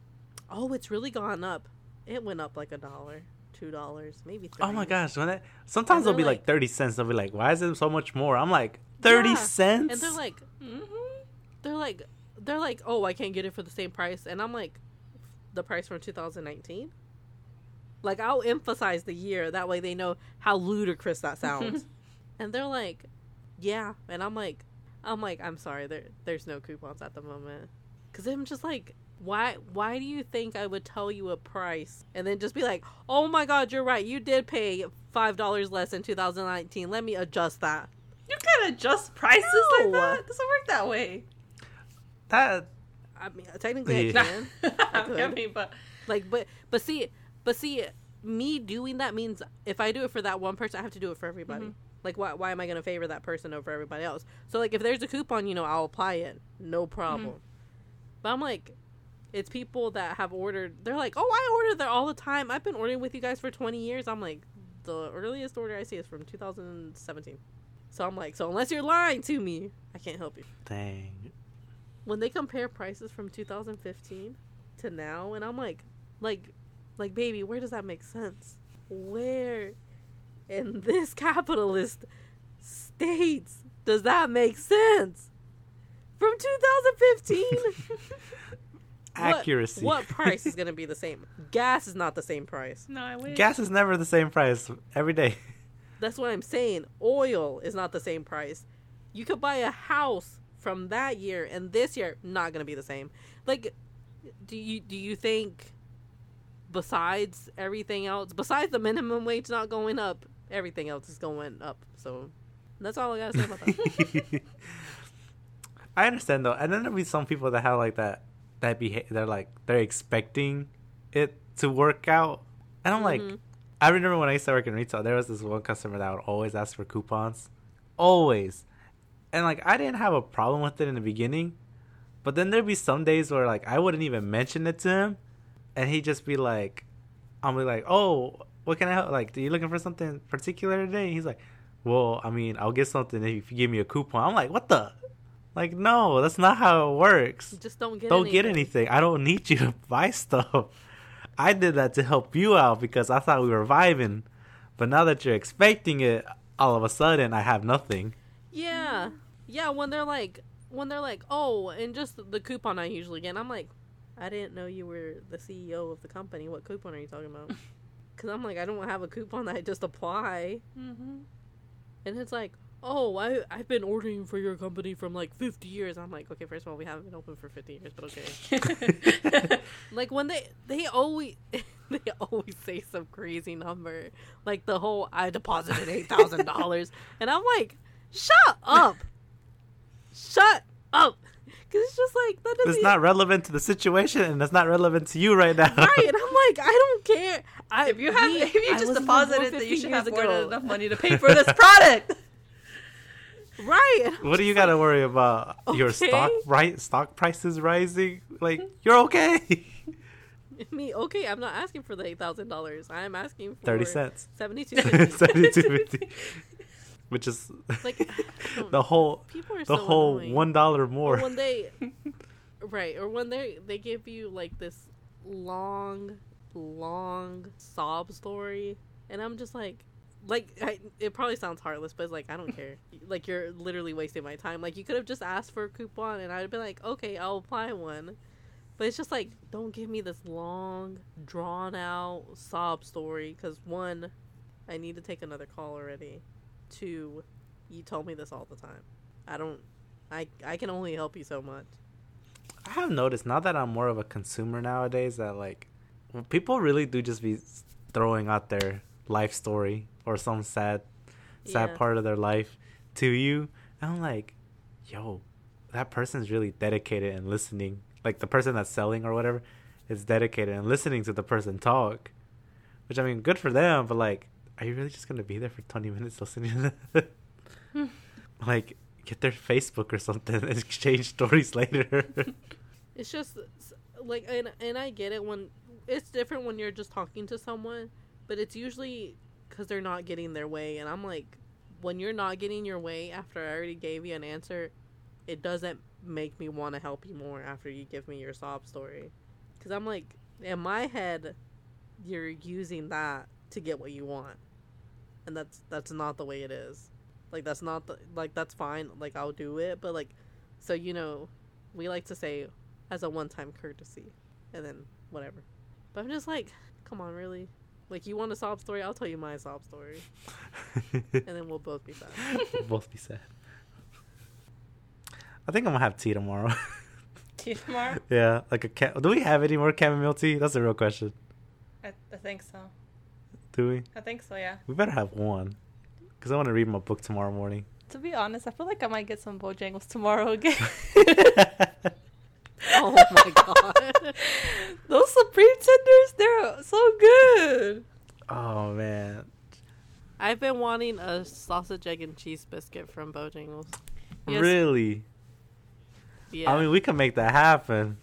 oh, it's really gone up. It went up like a dollar, two dollars, maybe three. Oh my gosh, when that, sometimes it'll be like, like- 30 cents. They'll be like, why is it so much more? I'm like, 30 Yeah. cents? And they're like, Mm-hmm. they're like, they're like, oh, I can't get it for the same price. And I'm like, the price from 2019? Like, I'll emphasize the year. That way they know how ludicrous that sounds. and they're like, yeah. And I'm like, I'm like, I'm sorry. There, there's no coupons at the moment. Because I'm just like, why, why do you think I would tell you a price and then just be like, oh my God, you're right. You did pay $5 less in 2019. Let me adjust that. You can't adjust prices like that. It doesn't work that way. that, I mean, technically Yeah. I can. I could. mean, but Like, but but see, but see, me doing that means if I do it for that one person, I have to do it for everybody. Mhm. Like, why why am I gonna favor that person over everybody else? So like, if there's a coupon, you know, I'll apply it, no problem. But I'm like, it's people that have ordered. They're like, oh, I order there all the time. I've been ordering with you guys for 20 years. I'm like, the earliest order I see is from 2017. So I'm like, so unless you're lying to me, I can't help you dang. when they compare prices from 2015 to now and i'm like like like baby where does that make sense? Where in this capitalist states does that make sense? From 2015 What- Accuracy. what, price is going to be the same? Gas is not the same price. No, I wish. Gas is never the same price every day. that's what i'm saying. Oil is not the same price. You could buy a house from that year and this year not going to be the same. Like do you do you think besides everything else besides the minimum wage not going up everything else is going up. So that's all i gotta say about that. I understand though, and then there'll be some people that have like that that behave. They're like they're expecting it to work out, and I'm like, Mhm. I remember when I used to work in retail, there was this one customer that would always ask for coupons, always, and like I didn't have a problem with it in the beginning, but then there'd be some days where like I wouldn't even mention it to him, and he'd just be like, I'll be like, oh, what can I help? Like, are you looking for something particular today? And he's like, well, I mean, I'll get something if you give me a coupon. I'm like, what the? Like, no, that's not how it works. just don't get Don't anything. get anything. I don't need you to buy stuff. I did that to help you out because I thought we were vibing. But now that you're expecting it, all of a sudden I have nothing. Yeah. Yeah, when they're like when they're like, "Oh, and just the coupon I usually get." I'm like, "I didn't know you were the CEO of the company. What coupon are you talking about?" Cuz I'm like, "I don't have a coupon that I just apply." Mm-hmm. And it's like, "Oh, I I've been ordering for your company from like 50 years." I'm like, "Okay, first of all, we haven't been open for 50 years, but okay." like when they they always they always say some crazy number like the whole i deposited eight thousand dollars and i'm like shut up shut up because it's just like that doesn't It's not relevant to the situation and it's not relevant to you right now. right and i'm like i don't care I, if you have, me- if you just was even deposited, that you should have more than enough money to pay for this product. right I'm What do you just got to worry about? Your stock right stock prices rising? Like you're okay. me okay i'm not asking for the eight thousand dollars i'm asking for 30 cents. 72 Seventy-two fifty. Which is like the whole people are the so whole annoying. one dollar or more. when they right or when they they give you like this long long sob story and i'm just like like I, it probably sounds heartless but it's like i don't care. Like you're literally wasting my time. Like you could have just asked for a coupon and i'd have been like okay i'll apply one. But it's just like don't give me this long drawn out sob story because one i need to take another call already two you told me this all the time i don't I I can only help you so much. I have noticed now that I'm more of a consumer nowadays that like people really do just be throwing out their life story or some sad sad Yeah. part of their life to you. And I'm like, yo, that person's really dedicated and listening. Like the person that's selling or whatever, is dedicated and listening to the person talk. Which I mean, good for them, but like, are you really just gonna be there for twenty minutes listening to them? like, get their Facebook or something and exchange stories later. It's just like, and and I get it when it's different when you're just talking to someone, but it's usually because they're not getting their way, and I'm like, when you're not getting your way after I already gave you an answer, it doesn't make me want to help you more after you give me your sob story, because I'm like, in my head, you're using that to get what you want, and that's that's not the way it is. Like that's not the like that's fine. Like I'll do it, but like, so you know, we like to say as a one-time courtesy, and then whatever. But I'm just like, come on, really? Like you want a sob story? I'll tell you my sob story, and then we'll both be sad. We'll both be sad. I think I'm gonna have tea tomorrow. Tea tomorrow? yeah, like a cat. Do we have any more chamomile tea? That's a real question. I, I think so. Do we? I think so, yeah. We better have one, because I want to read my book tomorrow morning. To be honest, I feel like I might get some Bojangles tomorrow again. Oh my god! Those Supreme tenders, they're so good. oh man, I've been wanting a sausage, egg, and cheese biscuit from Bojangles. Yes. really? Yeah, I mean, we can make that happen.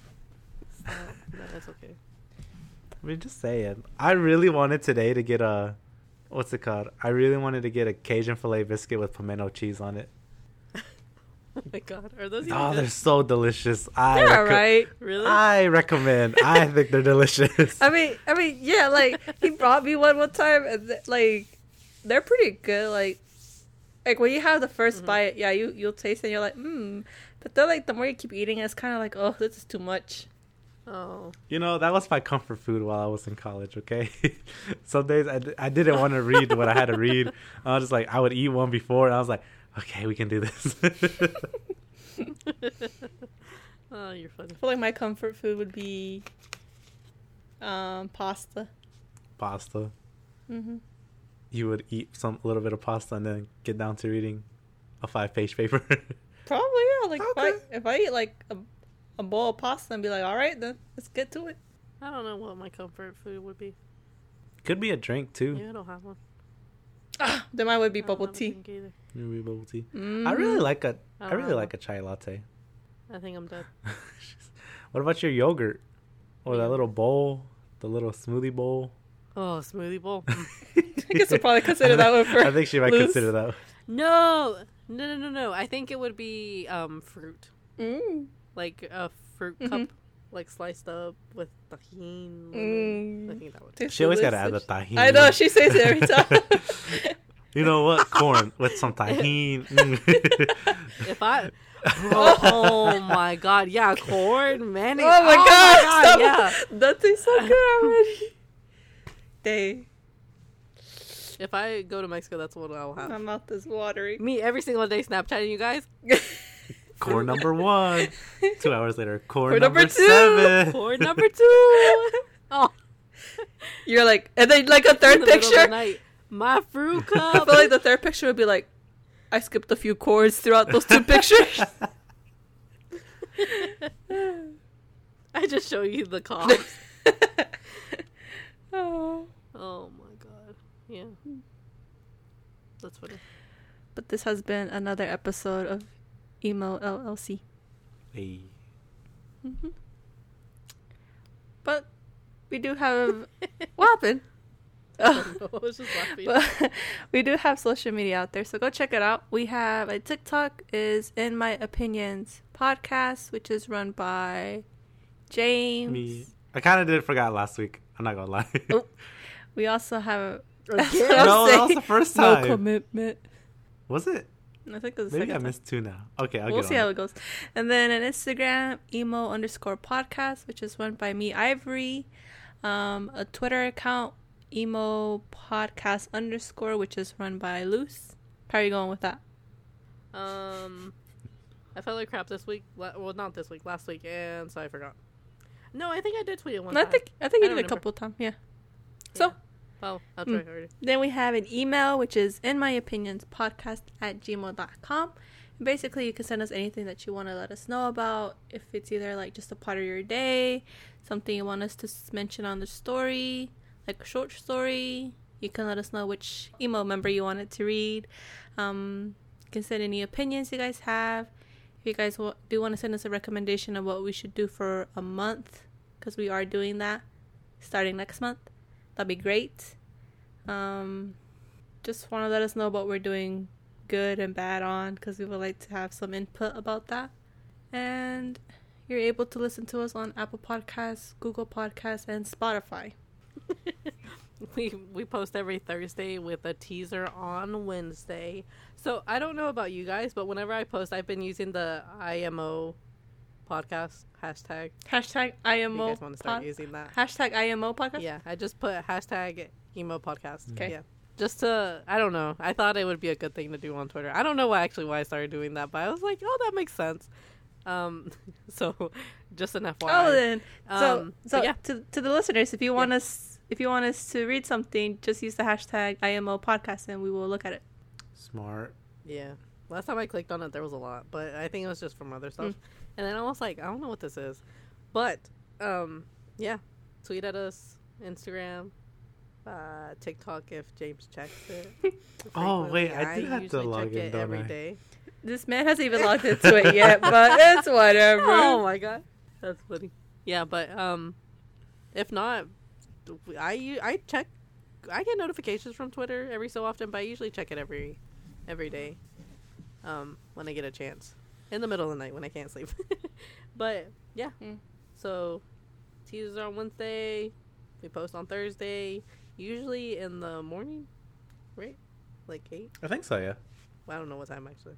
so, no, that's okay. I mean, just saying. I really wanted today to get a, what's it called? I really wanted to get a Cajun filet biscuit with pimento cheese on it. Oh my god, are those even Oh, good? they're so delicious. I They're recom- alright. Really? I recommend. I think they're delicious. I mean, I mean, yeah, like he brought me one one time, and th- like they're pretty good. Like, like when you have the 1st Mhm. bite, yeah, you you'll taste it, and you're like, mmm. But then, like, the more you keep eating, it's kind of like, oh, this is too much. Oh, You know, that was my comfort food while I was in college, okay? Some days I, d- I didn't want to read what I had to read. I was just like, I would eat one before, and I was like, okay, we can do this. oh, you're funny. I feel like my comfort food would be um pasta. pasta. Mm-hmm. You would eat some a little bit of pasta and then get down to reading a five page paper. Probably yeah. Like if, I, if I eat like a, a bowl of pasta and be like, all right, then let's get to it. I don't know what my comfort food would be. Could be a drink too. Yeah, I don't have one. Ah, then mine would be I don't bubble have a tea. drink either. Maybe bubble tea. I Mhm. really like a. I I don't really have like a chai latte. I think I'm dead. what about your yogurt or that little bowl, the little smoothie bowl? Oh, smoothie bowl. I guess I'll probably consider that one for. I think she might loose. consider that. no, no, no, no, no. I think it would be um fruit, Mm. Like a fruit Mhm. cup, like sliced up with tahini. Mm. I think that would. Tastes She always gotta add the tahini. I know she says it every time. You know what? Corn with some tahini. If I. oh my god! Yeah, corn, mayonnaise. oh my god! stop. Yeah. That tastes so good already. They, If I go to Mexico, that's what I'll have. my mouth is watering. Me every single day Snapchatting you guys. Corn number one. Two hours later, corn, Corn number, number two. seven. Corn number two. Oh, You're like, and then like a third the the picture. night. My fruit cup. I feel like the third picture would be like, I skipped a few chords throughout those two pictures. I just show you the cops. oh. Oh my god. Yeah. That's what funny. But this has been another episode of Emo LLC. Hey. hmm But we do have what happened? I don't know, I was just laughing. But we do have social media out there, so go check it out. We have a TikTok is in my opinions podcast, which is run by James. Me. I kind of did forgot last week. I'm not gonna lie. Oh, We also have Again? I'm no, that was the first no time. commitment. was it? I think it's the Maybe second I time. missed two now. Okay, I'll we'll get see on how it. it goes. And then an Instagram, emo underscore podcast, which is run by me, Ivory. Um, a Twitter account, emo podcast underscore, which is run by Luz. How are you going with that? Um, I felt like crap this week. Well, not this week, last week, and so I forgot. No, I think I did tweet it one I time. think I think I you don't did a remember. couple times. Yeah. So Oh, I'll try Mm. harder. then we have an email, which is in my opinions podcast at gmail.com. Basically, you can send us anything that you want to let us know about. If it's either like just a part of your day, something you want us to mention on the story, like a short story, you can let us know which email member you wanted to read. Um, you can send any opinions you guys have. If you guys wa- do want to send us a recommendation of what we should do for a month, because we are doing that starting next month, that'd be great. Um, just want to let us know what we're doing good and bad on because we would like to have some input about that. And you're able to listen to us on Apple Podcasts, Google Podcasts, and Spotify. we we post every Thursday with a teaser on Wednesday. So I don't know about you guys, but whenever I post, I've been using the IMO podcast hashtag. Hashtag If you IMO. guys want to start pod- using that? hashtag IMO podcast. Yeah, I just put hashtag emo podcast. Okay. Yeah. Just to, I don't know. I thought it would be a good thing to do on Twitter. I don't know why actually why I started doing that, but I was like, oh, that makes sense. Um, so just an FYI. Oh, then so Um, so but yeah. to to the listeners, if you want us if you want us to read something, just use the hashtag IMO podcast and we will look at it. Smart. Yeah. Last time I clicked on it, there was a lot, but I think it was just from other stuff. And then I was like, I don't know what this is, but um, yeah, tweet at us, Instagram, uh, TikTok if James checks it. Oh, wait, frequently. I did have to usually log check in, it don't every I? day. This man hasn't even logged into it yet, but it's whatever. Oh my god, that's funny. Yeah, but um, if not, I I check. I get notifications from Twitter every so often, but I usually check it every every day. Um, when I get a chance, in the middle of the night when I can't sleep. but yeah, Mm. so teasers are on Wednesday. We post on Thursday, usually in the morning, right? Like eight. I think so. Yeah. I don't know what time actually.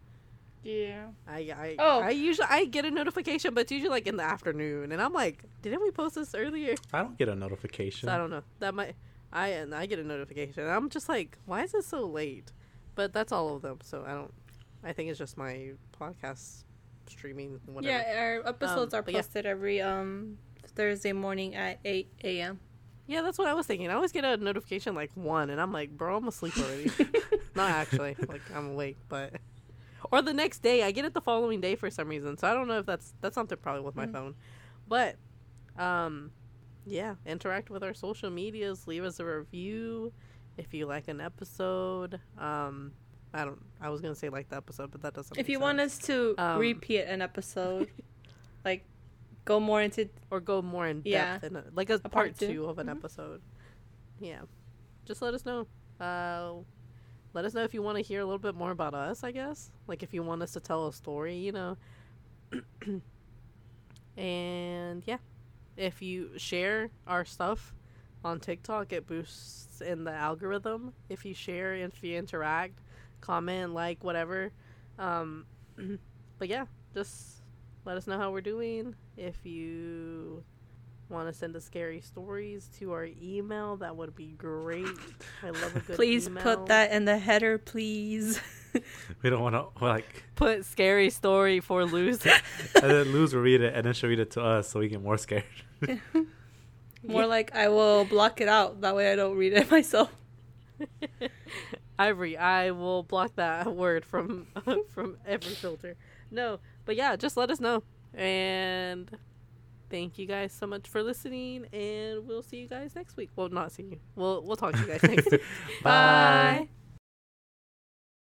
Yeah. I I Oh. I usually I get a notification, but it's usually like in the afternoon, and I'm like, didn't we post this earlier? I don't get a notification. So I don't know. That might I and I get a notification. And I'm just like, why is it so late? But that's all of them, so I don't. I think it's just my podcast streaming. Whatever. Yeah, our episodes Um, are but yeah. posted every um Thursday morning at eight a.m. Yeah, that's what I was thinking. I always get a notification like one, and I'm like, bro, I'm asleep already. Not actually, like I'm awake, but or the next day I get it the following day for some reason. So I don't know if that's that's something probably with my Mm. phone, but um, yeah, interact with our social medias. Leave us a review if you like an episode. Um, I don't. I was gonna say like the episode, but that doesn't. If you want us to Um, repeat an episode, like go more into or go more in Yeah. depth in a, like a, part part, two. two. of an Mhm. episode. Yeah, just let us know. Uh, let us know if you want to hear a little bit more about us. I guess like if you want us to tell a story, you know. and yeah, if you share our stuff on TikTok, it boosts in the algorithm. If you share, and if you interact, comment, like, whatever. Um, but yeah, just let us know how we're doing. If you want to send us scary stories to our email, that would be great. I love a good please email. put that in the header, please. We don't want to like. Put scary story for Luz. and then Luz will read it, and then she'll read it to us, so we get more scared. More like I will block it out. That way I don't read it myself. Ivory, I will block that word from from every filter. No, but yeah, just let us know. And thank you guys so much for listening and we'll see you guys next week. Well, not see you. We'll we'll talk to you guys next week. Bye.